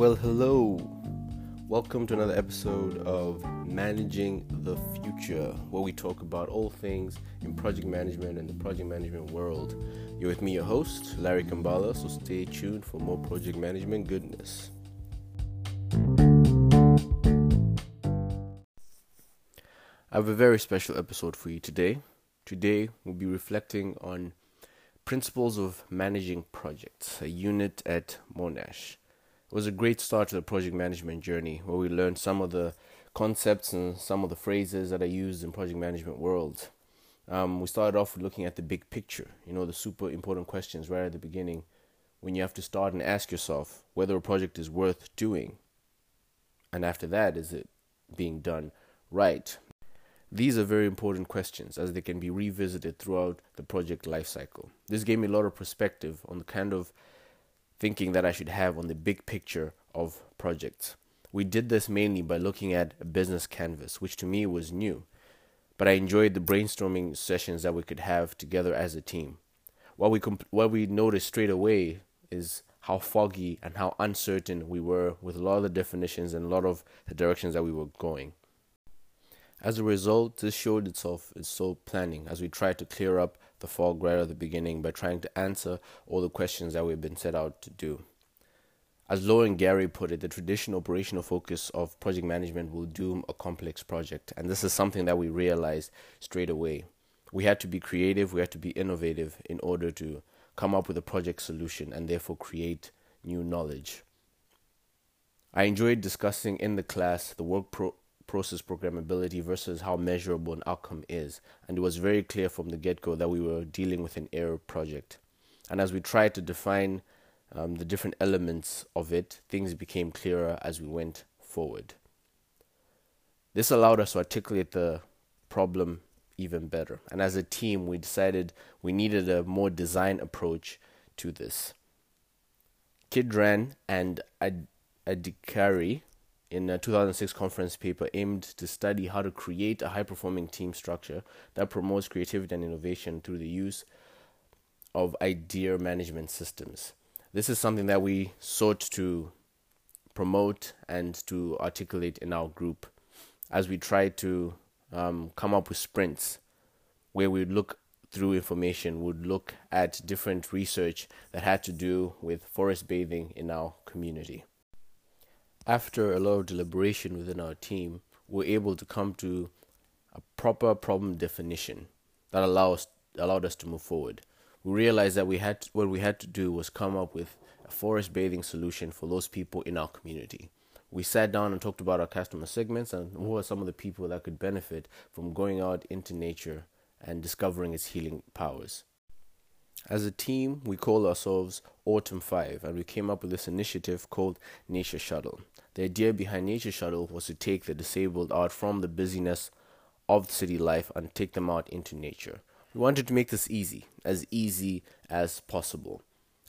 Well, hello. Welcome to another episode of Managing the Future, where we talk about all things in project management and the project management world. You're with me, your host, Larry Kambala, so stay tuned for more project management goodness. I have a very special episode for you today. Today, we'll be reflecting on Principles of Managing Projects, a unit at Monash. It was a great start to the project management journey where we learned some of the concepts and some of the phrases that are used in project management world. Um, we started off with looking at the big picture, you know, the super important questions right at the beginning when you have to start and ask yourself whether a project is worth doing. And after that, is it being done right? These are very important questions as they can be revisited throughout the project lifecycle. This gave me a lot of perspective on the kind of thinking that I should have on the big picture of projects. We did this mainly by looking at a business canvas, which to me was new, but I enjoyed the brainstorming sessions that we could have together as a team. What we comp- what we noticed straight away is how foggy and how uncertain we were with a lot of the definitions and a lot of the directions that we were going. As a result, this showed itself in so planning as we tried to clear up the fog right at the beginning by trying to answer all the questions that we've been set out to do. As Lauren Gary put it, the traditional operational focus of project management will doom a complex project, and this is something that we realized straight away. We had to be creative, we had to be innovative in order to come up with a project solution and therefore create new knowledge. I enjoyed discussing in the class the work pro- process programmability versus how measurable an outcome is. And it was very clear from the get go that we were dealing with an air project. And as we tried to define um, the different elements of it, things became clearer as we went forward. This allowed us to articulate the problem even better. And as a team, we decided we needed a more design approach to this. Kidran and Ad- Adhikari in a 2006 conference paper aimed to study how to create a high performing team structure that promotes creativity and innovation through the use of idea management systems. This is something that we sought to promote and to articulate in our group as we tried to um, come up with sprints where we would look through information, would look at different research that had to do with forest bathing in our community after a lot of deliberation within our team, we're able to come to a proper problem definition that allows allowed us to move forward. We realized that we had to, what we had to do was come up with a forest bathing solution for those people in our community. We sat down and talked about our customer segments and who are some of the people that could benefit from going out into nature and discovering its healing powers. As a team, we call ourselves Autumn 5 and we came up with this initiative called Nature Shuttle. The idea behind Nature Shuttle was to take the disabled out from the busyness of city life and take them out into nature. We wanted to make this easy, as easy as possible.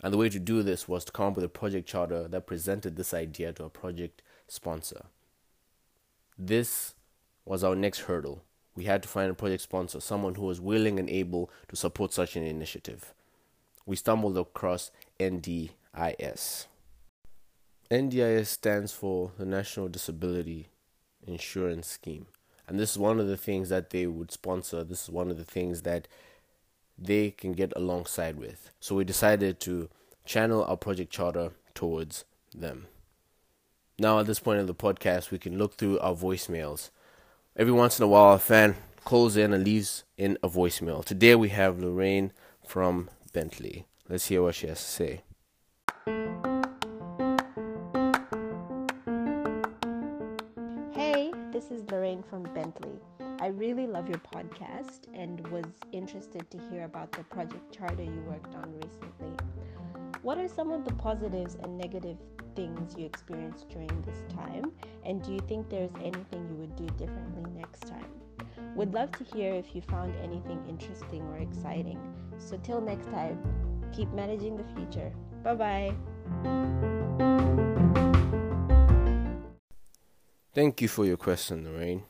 And the way to do this was to come up with a project charter that presented this idea to a project sponsor. This was our next hurdle. We had to find a project sponsor, someone who was willing and able to support such an initiative we stumbled across NDIS. NDIS stands for the National Disability Insurance Scheme. And this is one of the things that they would sponsor. This is one of the things that they can get alongside with. So we decided to channel our project charter towards them. Now, at this point in the podcast, we can look through our voicemails. Every once in a while, a fan calls in and leaves in a voicemail. Today, we have Lorraine from Bentley. Let's hear what she has to say. Hey, this is Lorraine from Bentley. I really love your podcast and was interested to hear about the project charter you worked on recently. What are some of the positives and negative things you experienced during this time? And do you think there's anything you would do differently? Would love to hear if you found anything interesting or exciting. So, till next time, keep managing the future. Bye bye. Thank you for your question, Lorraine.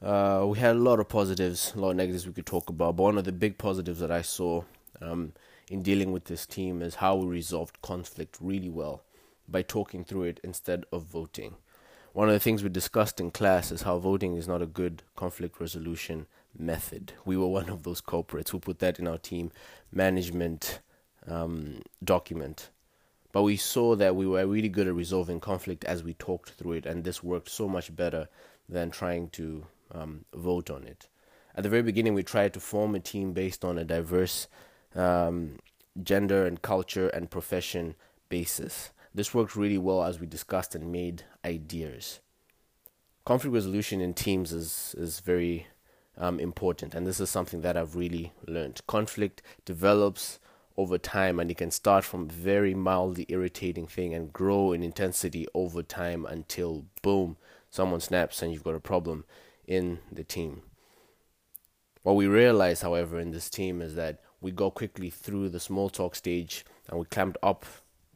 Uh, we had a lot of positives, a lot of negatives we could talk about, but one of the big positives that I saw um, in dealing with this team is how we resolved conflict really well. by talking through it instead of voting. One of the things we discussed in class is how voting is not a good conflict resolution method. We were one of those culprits who put that in our team management um, document. But we saw that we were really good at resolving conflict as we talked through it, and this worked so much better than trying to um, vote on it. At the very beginning, we tried to form a team based on a diverse um, gender and culture and profession basis. This worked really well as we discussed and made ideas. Conflict resolution in teams is, is very um, important, and this is something that I've really learned. Conflict develops over time, and it can start from very mildly irritating thing and grow in intensity over time until boom, someone snaps and you've got a problem in the team. What we realized, however, in this team is that we go quickly through the small talk stage and we climbed up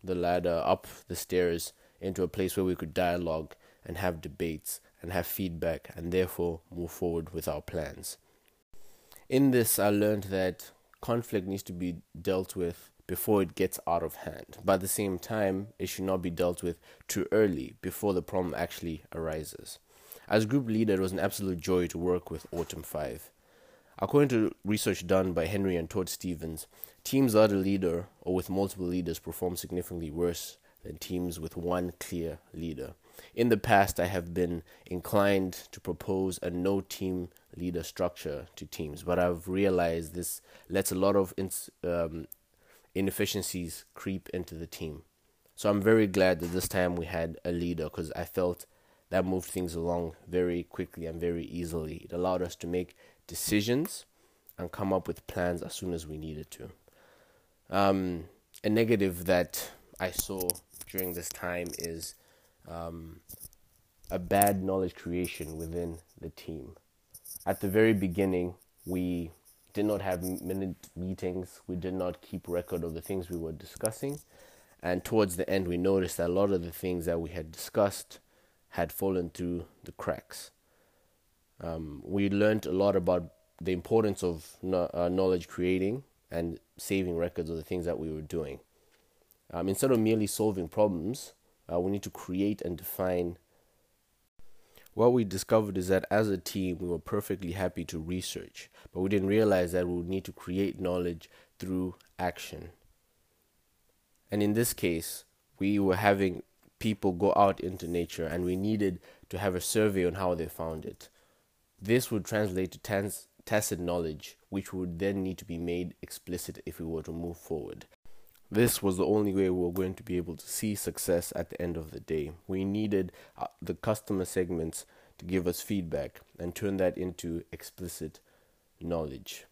the ladder, up the stairs into a place where we could dialogue and have debates and have feedback and therefore move forward with our plans. In this, I learned that conflict needs to be dealt with before it gets out of hand. But at the same time, it should not be dealt with too early before the problem actually arises. As group leader, it was an absolute joy to work with Autumn 5. According to research done by Henry and Todd Stevens, teams without a leader or with multiple leaders perform significantly worse than teams with one clear leader. In the past, I have been inclined to propose a no team leader structure to teams, but I've realized this lets a lot of um, inefficiencies creep into the team. So I'm very glad that this time we had a leader because I felt that moved things along very quickly and very easily. It allowed us to make decisions and come up with plans as soon as we needed to. Um, a negative that I saw during this time is um, a bad knowledge creation within the team. At the very beginning, we did not have minute meetings. We did not keep record of the things we were discussing. And towards the end, we noticed that a lot of the things that we had discussed had fallen through the cracks um, we learned a lot about the importance of no, uh, knowledge creating and saving records of the things that we were doing. Um, instead of merely solving problems, uh, we need to create and define. What we discovered is that as a team, we were perfectly happy to research, but we didn't realize that we would need to create knowledge through action. And in this case, we were having people go out into nature and we needed to have a survey on how they found it. This would translate to tans- tacit knowledge, which would then need to be made explicit if we were to move forward. This was the only way we were going to be able to see success at the end of the day. We needed uh, the customer segments to give us feedback and turn that into explicit knowledge.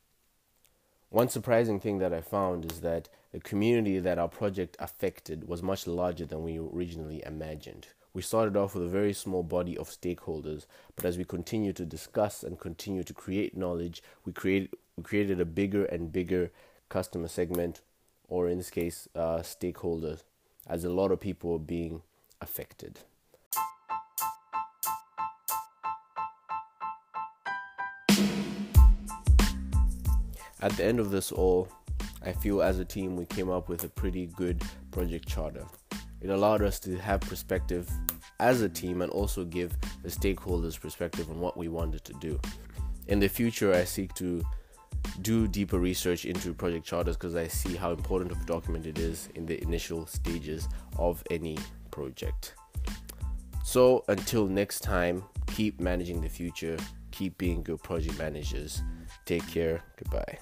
One surprising thing that I found is that the community that our project affected was much larger than we originally imagined. We started off with a very small body of stakeholders, but as we continue to discuss and continue to create knowledge, we create we created a bigger and bigger customer segment, or in this case, uh, stakeholders, as a lot of people are being affected. At the end of this all, I feel as a team we came up with a pretty good project charter. It allowed us to have perspective as a team and also give the stakeholders perspective on what we wanted to do. In the future, I seek to do deeper research into project charters because I see how important of a document it is in the initial stages of any project. So, until next time, keep managing the future, keep being good project managers. Take care. Goodbye.